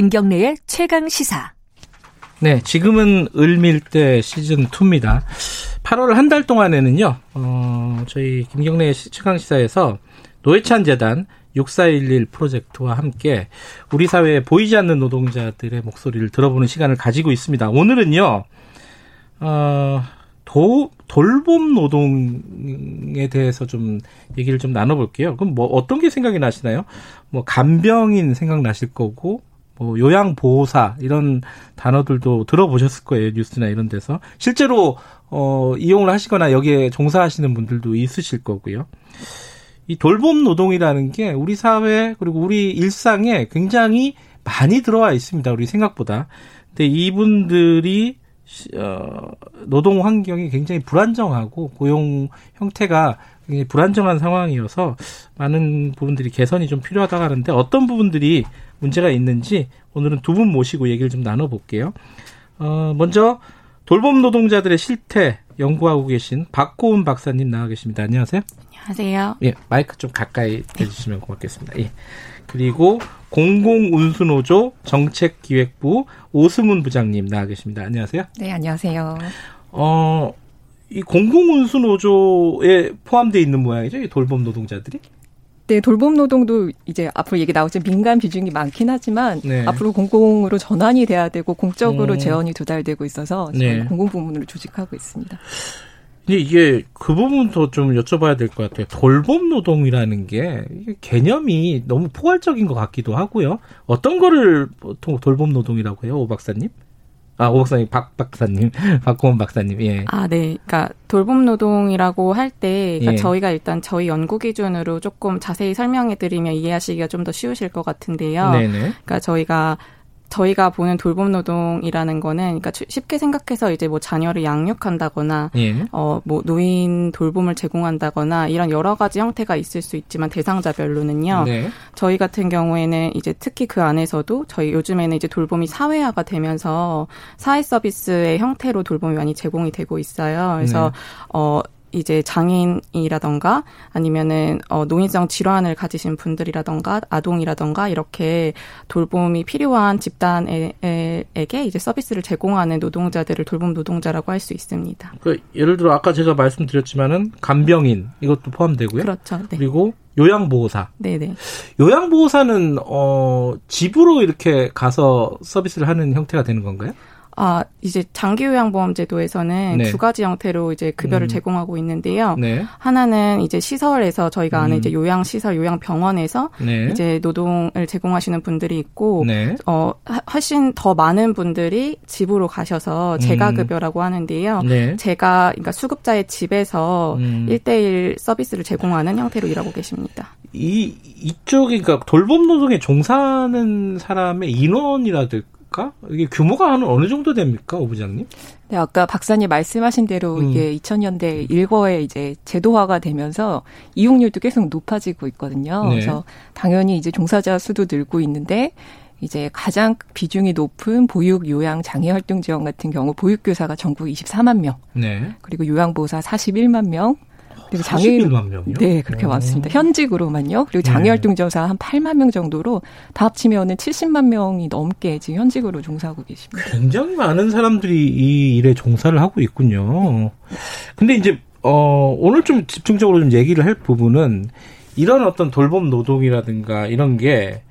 김경래의 최강 시사. 네, 지금은 을밀대 시즌 2입니다. 8월 한 달 동안에는요, 어, 저희 김경래 최강 시사에서 노회찬 재단 6411 프로젝트와 함께 우리 사회에 보이지 않는 노동자들의 목소리를 들어보는 시간을 가지고 있습니다. 오늘은요, 어, 도, 돌봄 노동에 대해서 좀 얘기를 좀 나눠볼게요. 그럼 뭐 어떤 게 생각이 나시나요? 뭐 간병인 생각나실 거고, 뭐 요양 보호사 이런 단어들도 들어보셨을 거예요 뉴스나 이런 데서 실제로 어 이용을 하시거나 여기에 종사하시는 분들도 있으실 거고요. 이 돌봄 노동이라는 게 우리 사회 그리고 우리 일상에 굉장히 많이 들어와 있습니다. 우리 생각보다. 근데 이분들이 어, 노동 환경이 굉장히 불안정하고 고용 형태가 불안정한 상황이어서 많은 부분들이 개선이 좀 필요하다고 하는데 어떤 부분들이 문제가 있는지 오늘은 두 분 모시고 얘기를 좀 나눠볼게요. 어, 먼저 돌봄 노동자들의 실태 연구하고 계신 박고은 박사님 나와 계십니다. 안녕하세요. 안녕하세요. 예, 마이크 좀 가까이 대주시면 고맙겠습니다. 예. 그리고 공공운수노조 정책기획부 오승훈 부장님 나와 계십니다. 안녕하세요. 네, 안녕하세요. 어, 이 공공운수 노조에 포함되어 있는 모양이죠, 이 돌봄 노동자들이? 네, 돌봄 노동도 이제 앞으로 얘기 나오죠. 민간 비중이 많긴 하지만 네. 앞으로 공공으로 전환이 돼야 되고 공적으로 음. 재원이 도달되고 있어서 네. 공공 부문으로 조직하고 있습니다. 근데 이게 그 부분도 좀 여쭤봐야 될 것 같아요. 돌봄 노동이라는 게 개념이 너무 포괄적인 것 같기도 하고요. 어떤 거를 보통 돌봄 노동이라고 해요, 오 박사님? 아, 오 박사님, 박 박사님, 박고원 박사님, 예. 아, 네. 그러니까 돌봄 노동이라고 할 때, 그러니까 예. 저희가 일단 저희 연구 기준으로 조금 자세히 설명해 드리면 이해하시기가 좀 더 쉬우실 것 같은데요. 네네. 그러니까 저희가 저희가 보는 돌봄 노동이라는 거는 그러니까 쉽게 생각해서 이제 뭐 자녀를 양육한다거나 예. 어뭐 노인 돌봄을 제공한다거나 이런 여러 가지 형태가 있을 수 있지만 대상자별로는요. 네. 저희 같은 경우에는 이제 특히 그 안에서도 저희 요즘에는 이제 돌봄이 사회화가 되면서 사회 서비스의 형태로 돌봄이 많이 제공이 되고 있어요. 그래서 네. 어 이제 장애인이라던가 아니면은 어 노인성 질환을 가지신 분들이라던가 아동이라던가 이렇게 돌봄이 필요한 집단에게 이제 서비스를 제공하는 노동자들을 돌봄 노동자라고 할 수 있습니다. 그 예를 들어 아까 제가 말씀드렸지만은 간병인 이것도 포함되고요. 그렇죠. 네. 그리고 요양보호사. 네네. 요양보호사는 어 집으로 이렇게 가서 서비스를 하는 형태가 되는 건가요? 아, 이제 장기요양보험제도에서는 네. 두 가지 형태로 이제 급여를 음. 제공하고 있는데요. 네. 하나는 이제 시설에서 저희가 아는 음. 이제 요양시설, 요양병원에서 네. 이제 노동을 제공하시는 분들이 있고, 네. 어, 훨씬 더 많은 분들이 집으로 가셔서 재가급여라고 음. 하는데요. 네. 제가, 그러니까 수급자의 집에서 음. 1대1 서비스를 제공하는 형태로 일하고 계십니다. 이, 이쪽이, 그러니까 돌봄 노동에 종사하는 사람의 인원이라든 됩니까? 이게 규모가 한 어느 정도 됩니까, 오 부장님? 네, 아까 박사님 말씀하신 대로 음. 이게 2000년대 일거에 이제 제도화가 되면서 이용률도 계속 높아지고 있거든요. 네. 그래서 당연히 이제 종사자 수도 늘고 있는데 이제 가장 비중이 높은 보육 요양 장애 활동 지원 같은 경우 보육 교사가 전국 24만 명. 네. 그리고 요양 보호사 41만 명, 그리고 장애 41만 명이요? 네, 그렇게 오. 많습니다. 현직으로만요. 그리고 네. 한 8만 명 정도로 다 합치면은 70만 명이 넘게 지금 현직으로 종사하고 계십니다. 굉장히 많은 사람들이 이 일에 종사를 하고 있군요. 근데 이제 어 오늘 좀 집중적으로 좀 얘기를 할 부분은 이런 어떤 돌봄 노동이라든가 이런 게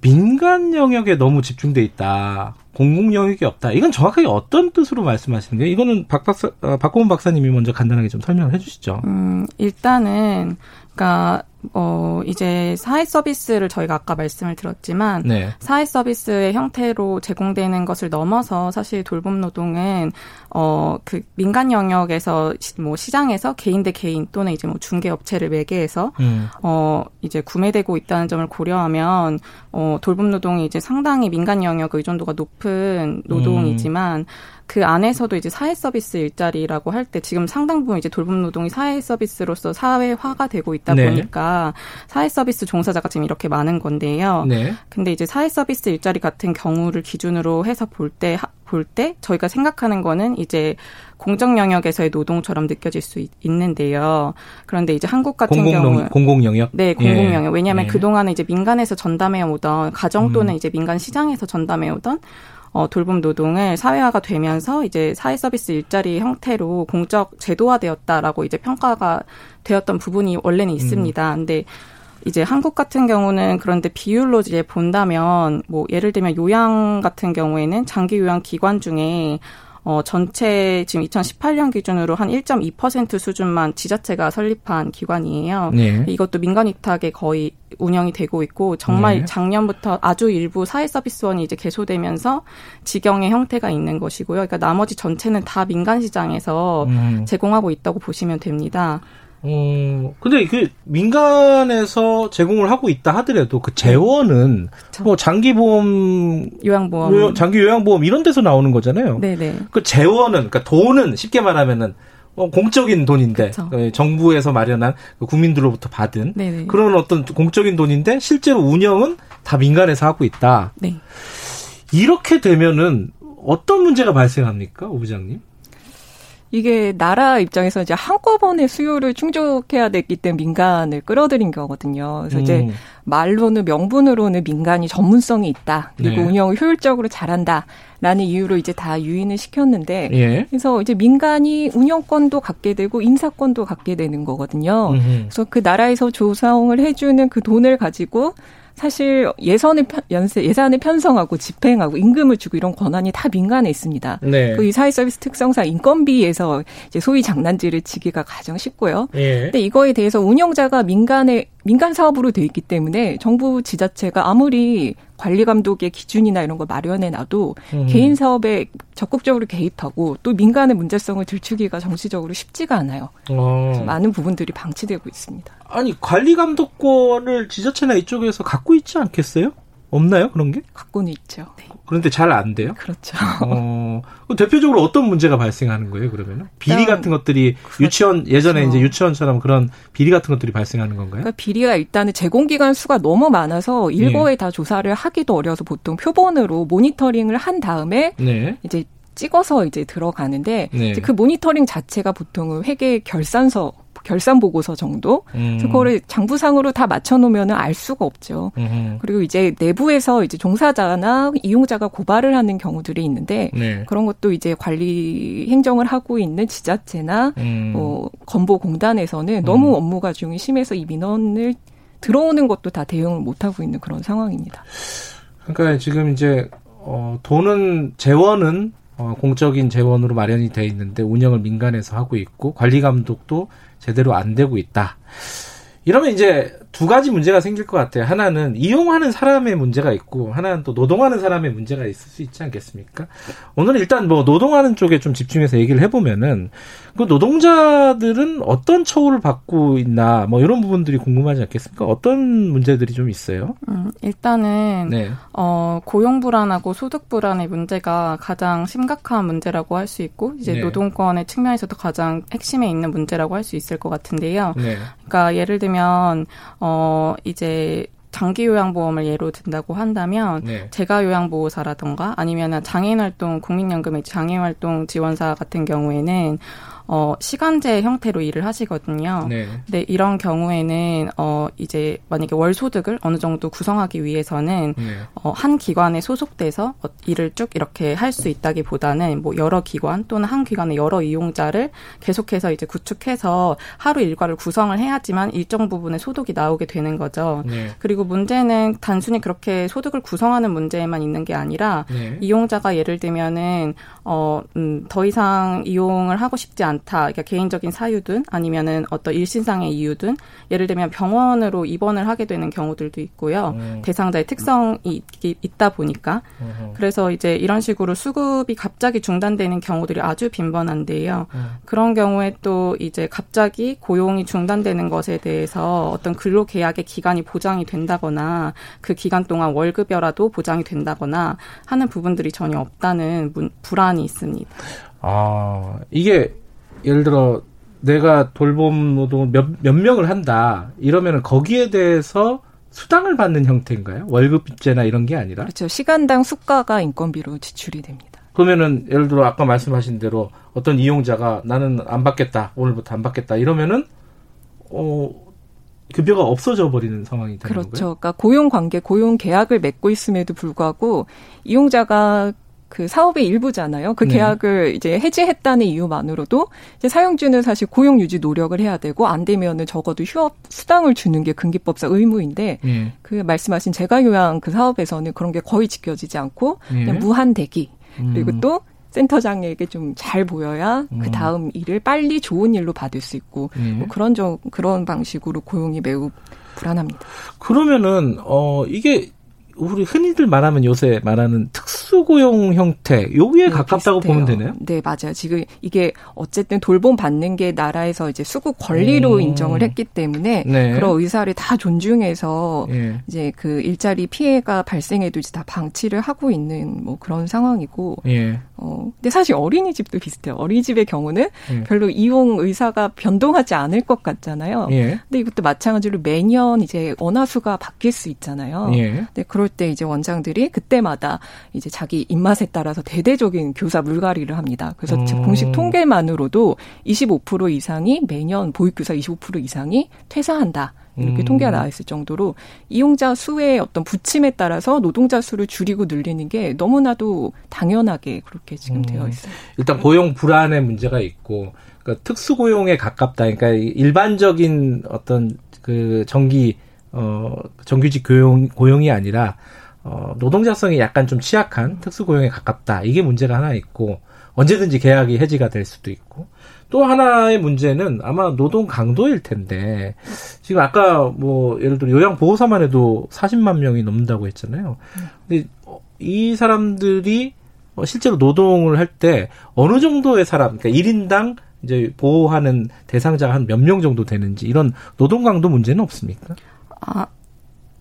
민간 영역에 너무 집중돼 있다. 공공 영역이 없다. 이건 정확하게 어떤 뜻으로 말씀하시는 거예요? 이거는 박 박사, 어, 박고은 박사님이 먼저 간단하게 좀 설명을 해주시죠. 음, 일단은 그러니까 어 이제 사회 서비스를 저희가 아까 말씀을 드렸지만 네. 사회 서비스의 형태로 제공되는 것을 넘어서 사실 돌봄 노동은 어그 민간 영역에서 뭐 시장에서 개인 대 개인 또는 이제 뭐 중개 업체를 매개해서 음. 어 이제 구매되고 있다는 점을 고려하면 어 돌봄 노동이 이제 상당히 민간 영역 의존도가 높은 노동이지만 음. 그 안에서도 이제 사회 서비스 일자리라고 할 때 지금 상당 부분 이제 돌봄 노동이 사회 서비스로서 사회화가 되고 있다. 네. 보니까 사회 서비스 종사자가 지금 이렇게 많은 건데요. 네. 근데 이제 사회 서비스 일자리 같은 경우를 기준으로 해서 볼 때 볼 때 저희가 생각하는 거는 이제 공적 영역에서의 노동처럼 느껴질 수 있, 는데요 그런데 이제 한국 같은 공공 경우 공공 영역 네 공공 영역 왜냐하면 예. 그 동안에 이제 민간에서 전담해 오던 가정 또는 음. 이제 민간 시장에서 전담해 오던 어, 돌봄 노동을 사회화가 되면서 이제 사회 서비스 일자리 형태로 공적 제도화되었다라고 이제 평가가 되었던 부분이 원래는 있습니다. 음. 근데 이제 한국 같은 경우는 그런데 비율로 이제 본다면 뭐 예를 들면 요양 같은 경우에는 장기 요양 기관 중에 어, 전체 지금 2018년 기준으로 한 1.2% 수준만 지자체가 설립한 기관이에요. 네. 이것도 민간 위탁에 거의 운영이 되고 있고 정말 네. 작년부터 아주 일부 사회 서비스원이 이제 개소되면서 직영의 형태가 있는 것이고요. 그러니까 나머지 전체는 다 민간 시장에서 음. 제공하고 있다고 보시면 됩니다. 어, 근데 그 민간에서 제공을 하고 있다 하더라도 그 재원은 그쵸. 뭐 장기보험, 요양보험, 장기 요양보험 이런 데서 나오는 거잖아요. 네네. 그 재원은 그러니까 돈은 쉽게 말하면은 어, 공적인 돈인데 그 정부에서 마련한 그 국민들로부터 받은 네네. 그런 어떤 공적인 돈인데 실제로 운영은 다 민간에서 하고 있다. 네. 이렇게 되면은 어떤 문제가 발생합니까, 오 부장님? 이게 나라 입장에서 이제 한꺼번에 수요를 충족해야 됐기 때문에 민간을 끌어들인 거거든요. 그래서 음. 이제 말로는 명분으로는 민간이 전문성이 있다. 그리고 네. 운영을 효율적으로 잘한다. 라는 이유로 이제 다 유인을 시켰는데 예. 그래서 이제 민간이 운영권도 갖게 되고 인사권도 갖게 되는 거거든요. 음흠. 그래서 그 나라에서 조사을 해주는 그 돈을 가지고 사실 예산을 연세 예산을 편성하고 집행하고 임금을 주고 이런 권한이 다 민간에 있습니다. 네. 그이 사회 서비스 특성상 인건비에서 이제 소위 장난질을 치기가 가장 쉽고요. 예. 근데 이거에 대해서 운영자가 민간에 민간 사업으로 돼 있기 때문에 정부 지자체가 아무리 관리 감독의 기준이나 이런 걸 마련해 놔도 음. 개인 사업에 적극적으로 개입하고 또 민간의 문제성을 들추기가 정치적으로 쉽지가 않아요. 어. 많은 부분들이 방치되고 있습니다. 아니 관리 감독권을 지자체나 이쪽에서 갖고 있지 않겠어요? 없나요 그런 게? 갖고는 있죠. 네. 그런데 잘 안 돼요? 그렇죠. 어, 대표적으로 어떤 문제가 발생하는 거예요, 그러면? 비리 같은 것들이 그렇죠. 유치원, 예전에 이제 유치원처럼 그런 비리 같은 것들이 발생하는 건가요? 그러니까 비리가 일단은 제공기관 수가 너무 많아서 일거에 네. 다 조사를 하기도 어려서 보통 표본으로 모니터링을 한 다음에 네. 이제 찍어서 이제 들어가는데 네. 이제 그 모니터링 자체가 보통은 회계 결산서 결산 보고서 정도. 음. 그거를 장부상으로 다 맞춰놓으면 알 수가 없죠. 음. 그리고 이제 내부에서 이제 종사자나 이용자가 고발을 하는 경우들이 있는데 네. 그런 것도 이제 관리 행정을 하고 있는 지자체나 음. 뭐 건보공단에서는 너무 음. 업무가 중이 심해서 이 민원을 들어오는 것도 다 대응을 못 하고 있는 그런 상황입니다. 그러니까 지금 이제 어 돈은 재원은 어, 공적인 재원으로 마련이 돼 있는데 운영을 민간에서 하고 있고 관리 감독도 제대로 안 되고 있다. 이러면 이제 두 가지 문제가 생길 것 같아요. 하나는 이용하는 사람의 문제가 있고, 하나는 또 노동하는 사람의 문제가 있을 수 있지 않겠습니까? 오늘은 일단 뭐 노동하는 쪽에 좀 집중해서 얘기를 해보면은, 그 노동자들은 어떤 처우를 받고 있나, 뭐 이런 부분들이 궁금하지 않겠습니까? 어떤 문제들이 좀 있어요? 음, 일단은, 네. 어, 고용 불안하고 소득 불안의 문제가 가장 심각한 문제라고 할 수 있고, 이제 네. 노동권의 측면에서도 가장 핵심에 있는 문제라고 할 수 있을 것 같은데요. 네. 그러니까 예를 들면, 어, 이제 장기 요양보험을 예로 든다고 한다면 네. 재가 요양보호사라던가 아니면 장애인 활동 국민연금의 장애인 활동 지원사 같은 경우에는 어, 시간제 형태로 일을 하시거든요. 네. 근데 이런 경우에는 어, 이제 만약에 월 소득을 어느 정도 구성하기 위해서는 네. 어, 한 기관에 소속돼서 어, 일을 쭉 이렇게 할 수 있다기보다는 뭐 여러 기관 또는 한 기관의 여러 이용자를 계속해서 이제 구축해서 하루 일과를 구성을 해야지만 일정 부분의 소득이 나오게 되는 거죠. 네. 그리고 문제는 단순히 그렇게 소득을 구성하는 문제에만 있는 게 아니라 네. 이용자가 예를 들면은 어, 음, 더 이상 이용을 하고 싶지 않 않다. 그러니까 개인적인 사유든 아니면은 어떤 일신상의 이유든 예를 들면 병원으로 입원을 하게 되는 경우들도 있고요. 음. 대상자의 특성이 있, 다 보니까 음. 그래서 이제 이런 식으로 수급이 갑자기 중단되는 경우들이 아주 빈번한데요. 음. 그런 경우에 또 이제 갑자기 고용이 중단되는 것에 대해서 어떤 근로 계약의 기간이 보장이 된다거나 그 기간 동안 월급여라도 보장이 된다거나 하는 부분들이 전혀 없다는 문, 불안이 있습니다. 아, 이게 예를 들어 내가 돌봄 노동을 몇, 몇 명을 한다 이러면은 거기에 대해서 수당을 받는 형태인가요? 월급제나 이런 게 아니라? 그렇죠. 시간당 수가가 인건비로 지출이 됩니다. 그러면은 예를 들어 아까 말씀하신 대로 어떤 이용자가 나는 안 받겠다 오늘부터 안 받겠다 이러면은 어 급여가 없어져 버리는 상황이 되는 그렇죠. 거예요. 그러니까 고용 관계, 고용 계약을 맺고 있음에도 불구하고 이용자가 그 사업의 일부잖아요. 그 네. 계약을 네. 이제 해지했다는 이유만으로도 이제 사용주는 사실 고용 유지 노력을 해야 되고 안 되면은 적어도 휴업 수당을 주는 게 근기법상 의무인데 네. 그 말씀하신 제가 요양 그 사업에서는 그런 게 거의 지켜지지 않고 네. 그냥 무한 대기 그리고 음. 또 센터장에게 좀 잘 보여야 그 음. 그 다음 일을 빨리 좋은 일로 받을 수 있고 네. 뭐 그런 저 그런 방식으로 고용이 매우 불안합니다. 그러면은 어 이게 우리 흔히들 말하면 요새 말하는 특수고용 형태 여기에 네, 가깝다고 비슷해요. 보면 되나요? 네, 맞아요. 지금 이게 어쨌든 돌봄 받는 게 나라에서 이제 수급 권리로 오. 인정을 했기 때문에 네. 그런 의사를 다 존중해서 네. 이제 그 일자리 피해가 발생해도 이제 다 방치를 하고 있는 뭐 그런 상황이고 예. 어 근데 사실 어린이집도 비슷해요. 어린이집의 경우는 예. 별로 이용 의사가 변동하지 않을 것 같잖아요. 예. 근데 이것도 마찬가지로 매년 이제 원화수가 바뀔 수 있잖아요. 예. 근데 그럴 때 이제 원장들이 그때마다 이제 자기 입맛에 따라서 대대적인 교사 물갈이를 합니다. 그래서 음. 공식 통계만으로도 25% 이상이 매년 보육교사 25% 이상이 퇴사한다. 이렇게 음. 통계가 나와 있을 정도로 이용자 수의 어떤 부침에 따라서 노동자 수를 줄이고 늘리는 게 너무나도 당연하게 그렇게 지금 음. 되어 있어요. 일단 고용 불안의 문제가 있고 그러니까 특수 고용에 가깝다. 그러니까 일반적인 어떤 그 정기 어, 정규직 고용, 고용이 아니라, 어, 노동자성이 약간 좀 취약한 특수 고용에 가깝다. 이게 문제가 하나 있고, 언제든지 계약이 해지가 될 수도 있고, 또 하나의 문제는 아마 노동 강도일 텐데, 지금 아까 뭐, 예를 들어 요양 보호사만 해도 40만 명이 넘는다고 했잖아요. 근데 이 사람들이 실제로 노동을 할 때 어느 정도의 사람, 그러니까 1인당 이제 보호하는 대상자가 한 몇 명 정도 되는지 이런 노동 강도 문제는 없습니까? 아,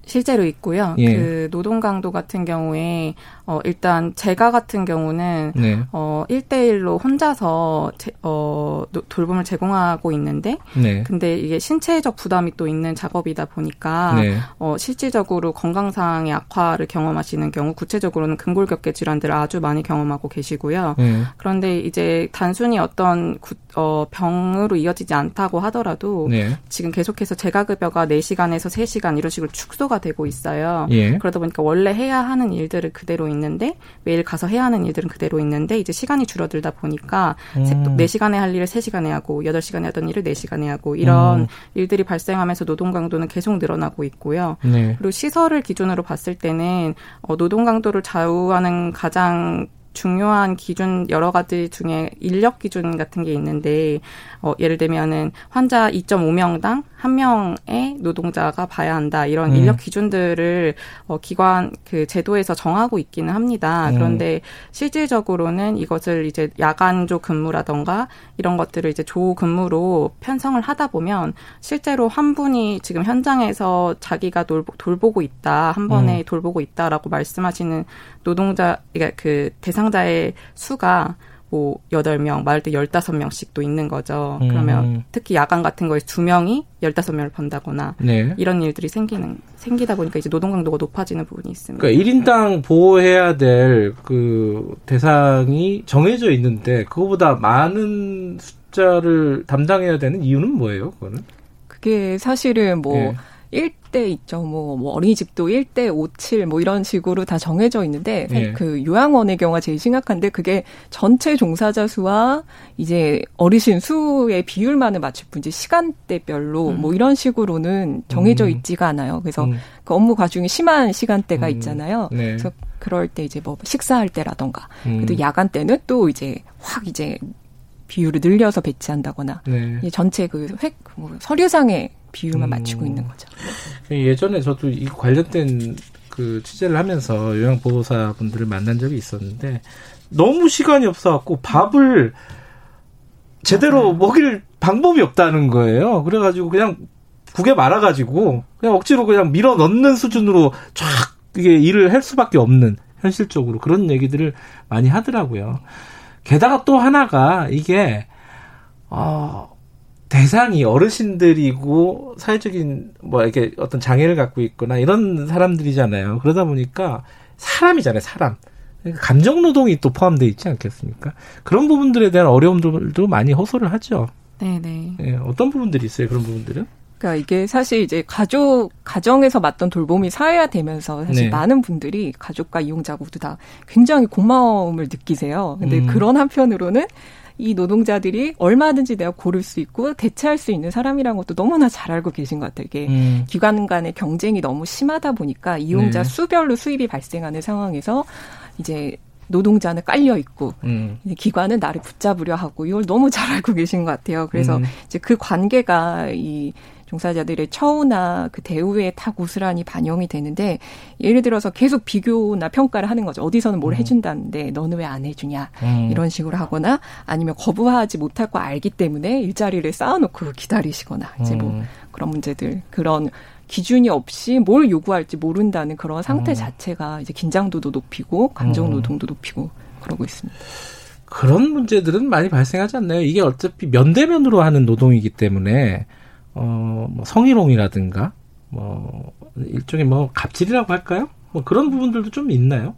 실제로 있고요. 예. 그 노동 강도 같은 경우에 어 일단 제가 같은 경우는 네. 어 1대1로 혼자서 제, 어 돌봄을 제공하고 있는데 네. 근데 이게 신체적 부담이 또 있는 작업이다 보니까 네. 어 실질적으로 건강상의 악화를 경험하시는 경우 구체적으로는 근골격계 질환들을 아주 많이 경험하고 계시고요. 네. 그런데 이제 단순히 어떤 구, 어 병으로 이어지지 않다고 하더라도 네. 지금 계속해서 재가급여가 4시간에서 3시간 이런 식으로 축소가 가 되고 있어요. 예. 그러다 보니까 원래 해야 하는 일들을 그대로 있는데 매일 가서 해야 하는 일들은 그대로 있는데 이제 시간이 줄어들다 보니까 음. 4시간에 할 일을 3시간에 하고 8시간에 하던 일을 4시간에 하고 이런 음. 일들이 발생하면서 노동 강도는 계속 늘어나고 있고요. 네. 그리고 시설을 기준으로 봤을 때는 어, 노동 강도를 좌우하는 가장 중요한 기준 여러 가지 중에 인력 기준 같은 게 있는데 어, 예를 들면은 환자 2.5명당 한 명의 노동자가 봐야 한다 이런 음. 인력 기준들을 어, 기관 그 제도에서 정하고 있기는 합니다. 음. 그런데 실질적으로는 이것을 이제 야간조 근무라던가 이런 것들을 이제 조 근무로 편성을 하다 보면 실제로 한 분이 지금 현장에서 자기가 돌보, 돌보고 있다 한 번에 음. 돌보고 있다라고 말씀하시는 노동자 그러니까 그 대상자의 수가 뭐 여덟 명 말할 때 열다섯 명씩도 있는 거죠. 음. 그러면 특히 야간 같은 거에 두 명이 열다섯 명을 번다거나 네. 이런 일들이 생기는 생기다 보니까 이제 노동 강도가 높아지는 부분이 있습니다. 그러니까 1인당 보호해야 될 그 대상이 정해져 있는데 그거보다 많은 숫자를 담당해야 되는 이유는 뭐예요? 그거는? 그게 사실은 뭐 네. 1대 있죠. 뭐, 뭐 어린이집도 1대 57 뭐 이런 식으로 다 정해져 있는데 예. 그 요양원의 경우가 제일 심각한데 그게 전체 종사자 수와 이제 어르신 수의 비율만을 맞출 뿐이지 시간대별로 음. 뭐 이런 식으로는 정해져 음. 있지가 않아요. 그래서 음. 그 업무 과중이 심한 시간대가 음. 있잖아요. 네. 그래서 그럴 때 이제 뭐 식사할 때라던가 음. 그래도 야간 때는 또 이제 확 이제 비율을 늘려서 배치한다거나 네. 전체 그 획, 뭐 서류상의 비율만 음. 맞추고 있는 거죠. 예전에 저도 이 관련된 그 취재를 하면서 요양보호사 분들을 만난 적이 있었는데 너무 시간이 없어갖고 밥을 제대로 먹일 방법이 없다는 거예요. 그래가지고 그냥 국에 말아가지고 그냥 억지로 그냥 밀어 넣는 수준으로 쫙 이게 일을 할 수밖에 없는 현실적으로 그런 얘기들을 많이 하더라고요. 게다가 또 하나가 이게 어 대상이 어르신들이고 사회적인 뭐 이렇게 어떤 장애를 갖고 있거나 이런 사람들이잖아요. 그러다 보니까 사람이잖아요, 사람. 그러니까 감정 노동이 또 포함되어 있지 않겠습니까? 그런 부분들에 대한 어려움들도 많이 호소를 하죠. 네네. 네, 어떤 부분들이 있어요, 그런 부분들은? 그러니까 이게 사실 이제 가족 가정에서 맡던 돌봄이 사회화되면서 사실 네. 많은 분들이 가족과 이용자 모두 다 굉장히 고마움을 느끼세요. 근데 음. 그런 한편으로는 이 노동자들이 얼마든지 내가 고를 수 있고 대체할 수 있는 사람이라는 것도 너무나 잘 알고 계신 것 같아요. 이게 음. 기관 간의 경쟁이 너무 심하다 보니까 이용자 네. 수별로 수입이 발생하는 상황에서 이제 노동자는 깔려 있고 음. 기관은 나를 붙잡으려 하고 이걸 너무 잘 알고 계신 것 같아요. 그래서 음. 이제 그 관계가 이 종사자들의 처우나 그 대우에 다 고스란히 반영이 되는데 예를 들어서 계속 비교나 평가를 하는 거죠. 어디서는 뭘 음. 해준다는데 너는 왜 안 해주냐 음. 이런 식으로 하거나 아니면 거부하지 못할 거 알기 때문에 일자리를 쌓아놓고 기다리시거나 이제 뭐 음. 그런 문제들 그런 기준이 없이 뭘 요구할지 모른다는 그런 상태 음. 자체가 이제 긴장도도 높이고 감정 음. 노동도 높이고 그러고 있습니다. 그런 문제들은 많이 발생하지 않나요? 이게 어차피 면대면으로 하는 노동이기 때문에 어, 뭐 성희롱이라든가, 뭐, 일종의 뭐, 갑질이라고 할까요? 뭐 그런 부분들도 좀 있나요?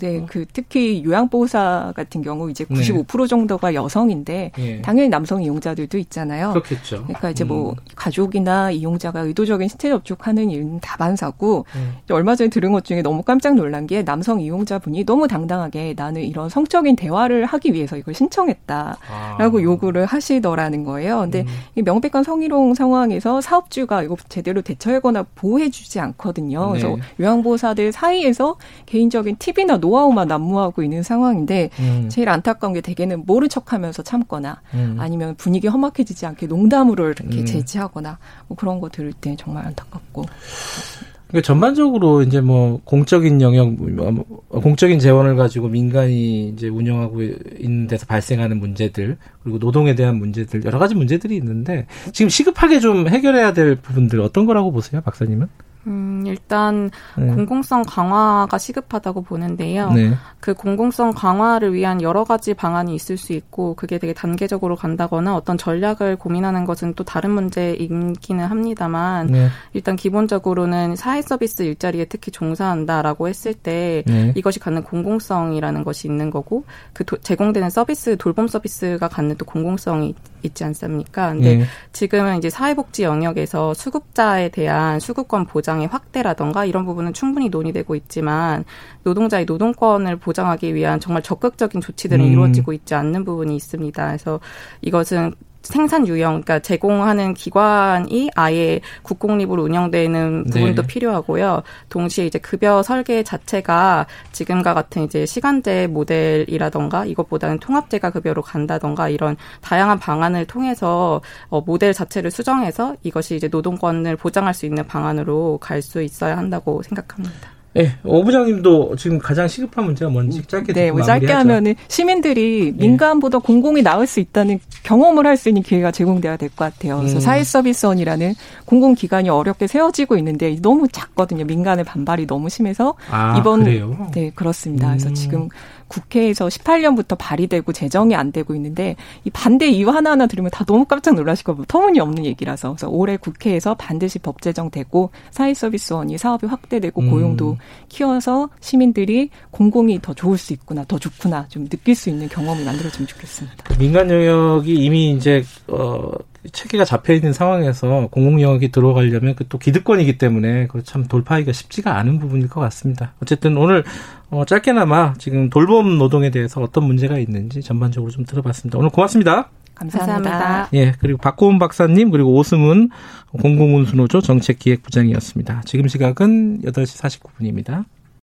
네, 그 특히 요양보호사 같은 경우 이제 95% 네. 정도가 여성인데 네. 당연히 남성 이용자들도 있잖아요. 그렇겠죠. 그러니까 이제 뭐 음. 뭐 가족이나 이용자가 의도적인 신체 접촉하는 일은 다반사고 음. 얼마 전에 들은 것 중에 너무 깜짝 놀란 게 남성 이용자분이 너무 당당하게 나는 이런 성적인 대화를 하기 위해서 이걸 신청했다라고 아. 요구를 하시더라는 거예요. 근데 음. 명백한 성희롱 상황에서 사업주가 이거 제대로 대처하거나 보호해주지 않거든요. 네. 그래서 요양보호사들 사이에서 개인적인 팁이나 노하우만 난무하고 있는 상황인데 음. 제일 안타까운 게 대개는 모른 척하면서 참거나 음. 아니면 분위기 험악해지지 않게 농담으로 이렇게 음. 제지하거나 뭐 그런 거 들을 때 정말 안타깝고. 그러니까 전반적으로 이제 뭐 공적인 영역, 뭐 공적인 재원을 가지고 민간이 이제 운영하고 있는 데서 발생하는 문제들 그리고 노동에 대한 문제들 여러 가지 문제들이 있는데 지금 시급하게 좀 해결해야 될 부분들 어떤 거라고 보세요, 박사님은? 음, 일단 네. 공공성 강화가 시급하다고 보는데요. 네. 그 공공성 강화를 위한 여러 가지 방안이 있을 수 있고 그게 되게 단계적으로 간다거나 어떤 전략을 고민하는 것은 또 다른 문제이기는 합니다만 네. 일단 기본적으로는 사회 서비스 일자리에 특히 종사한다라고 했을 때 네. 이것이 갖는 공공성이라는 것이 있는 거고 그 도, 제공되는 서비스 돌봄 서비스가 갖는 또 공공성이 있지 않습니까? 근데 네. 지금은 이제 사회복지 영역에서 수급자에 대한 수급권 보장 의 확대라던가 이런 부분은 충분히 논의되고 있지만 노동자의 노동권을 보장하기 위한 정말 적극적인 조치들은 음. 이루어지고 있지 않는 부분이 있습니다. 그래서 이것은 생산 유형, 그러니까 제공하는 기관이 아예 국공립으로 운영되는 부분도 네. 필요하고요. 동시에 이제 급여 설계 자체가 지금과 같은 이제 시간제 모델이라던가 이것보다는 통합제가 급여로 간다던가 이런 다양한 방안을 통해서 어, 모델 자체를 수정해서 이것이 이제 노동권을 보장할 수 있는 방안으로 갈 수 있어야 한다고 생각합니다. 네, 오 부장님도 지금 가장 시급한 문제가 뭔지 짧게 네, 뭐 짧게 하면은 시민들이 네. 민간보다 공공이 나을 수 있다는 경험을 할 수 있는 기회가 제공돼야 될 것 같아요. 그래서 음. 사회서비스원이라는 공공기관이 어렵게 세워지고 있는데 너무 작거든요. 민간의 반발이 너무 심해서 아, 이번 그래요? 네 그렇습니다. 음. 그래서 지금 국회에서 18년부터 발의되고 제정이 안 되고 있는데 이 반대 이유 하나하나 들으면 다 너무 깜짝 놀라실 거고 터무니없는 얘기라서 그래서 올해 국회에서 반드시 법 제정되고 사회서비스원이 사업이 확대되고 음. 고용도 키워서 시민들이 공공이 더 좋을 수 있구나 더 좋구나 좀 느낄 수 있는 경험이 만들어지면 좋겠습니다. 민간 영역이 이미 이제 어 체계가 잡혀 있는 상황에서 공공 영역이 들어가려면 그 또 기득권이기 때문에 그참 돌파하기가 쉽지가 않은 부분일 것 같습니다. 어쨌든 오늘 어, 짧게나마 지금 돌봄 노동에 대해서 어떤 문제가 있는지 전반적으로 좀 들어봤습니다. 오늘 고맙습니다. 감사합니다. 예, 그리고 박고은 박사님 그리고 오승훈 공공운수노조 정책기획부장이었습니다. 지금 시각은 8시 49분입니다.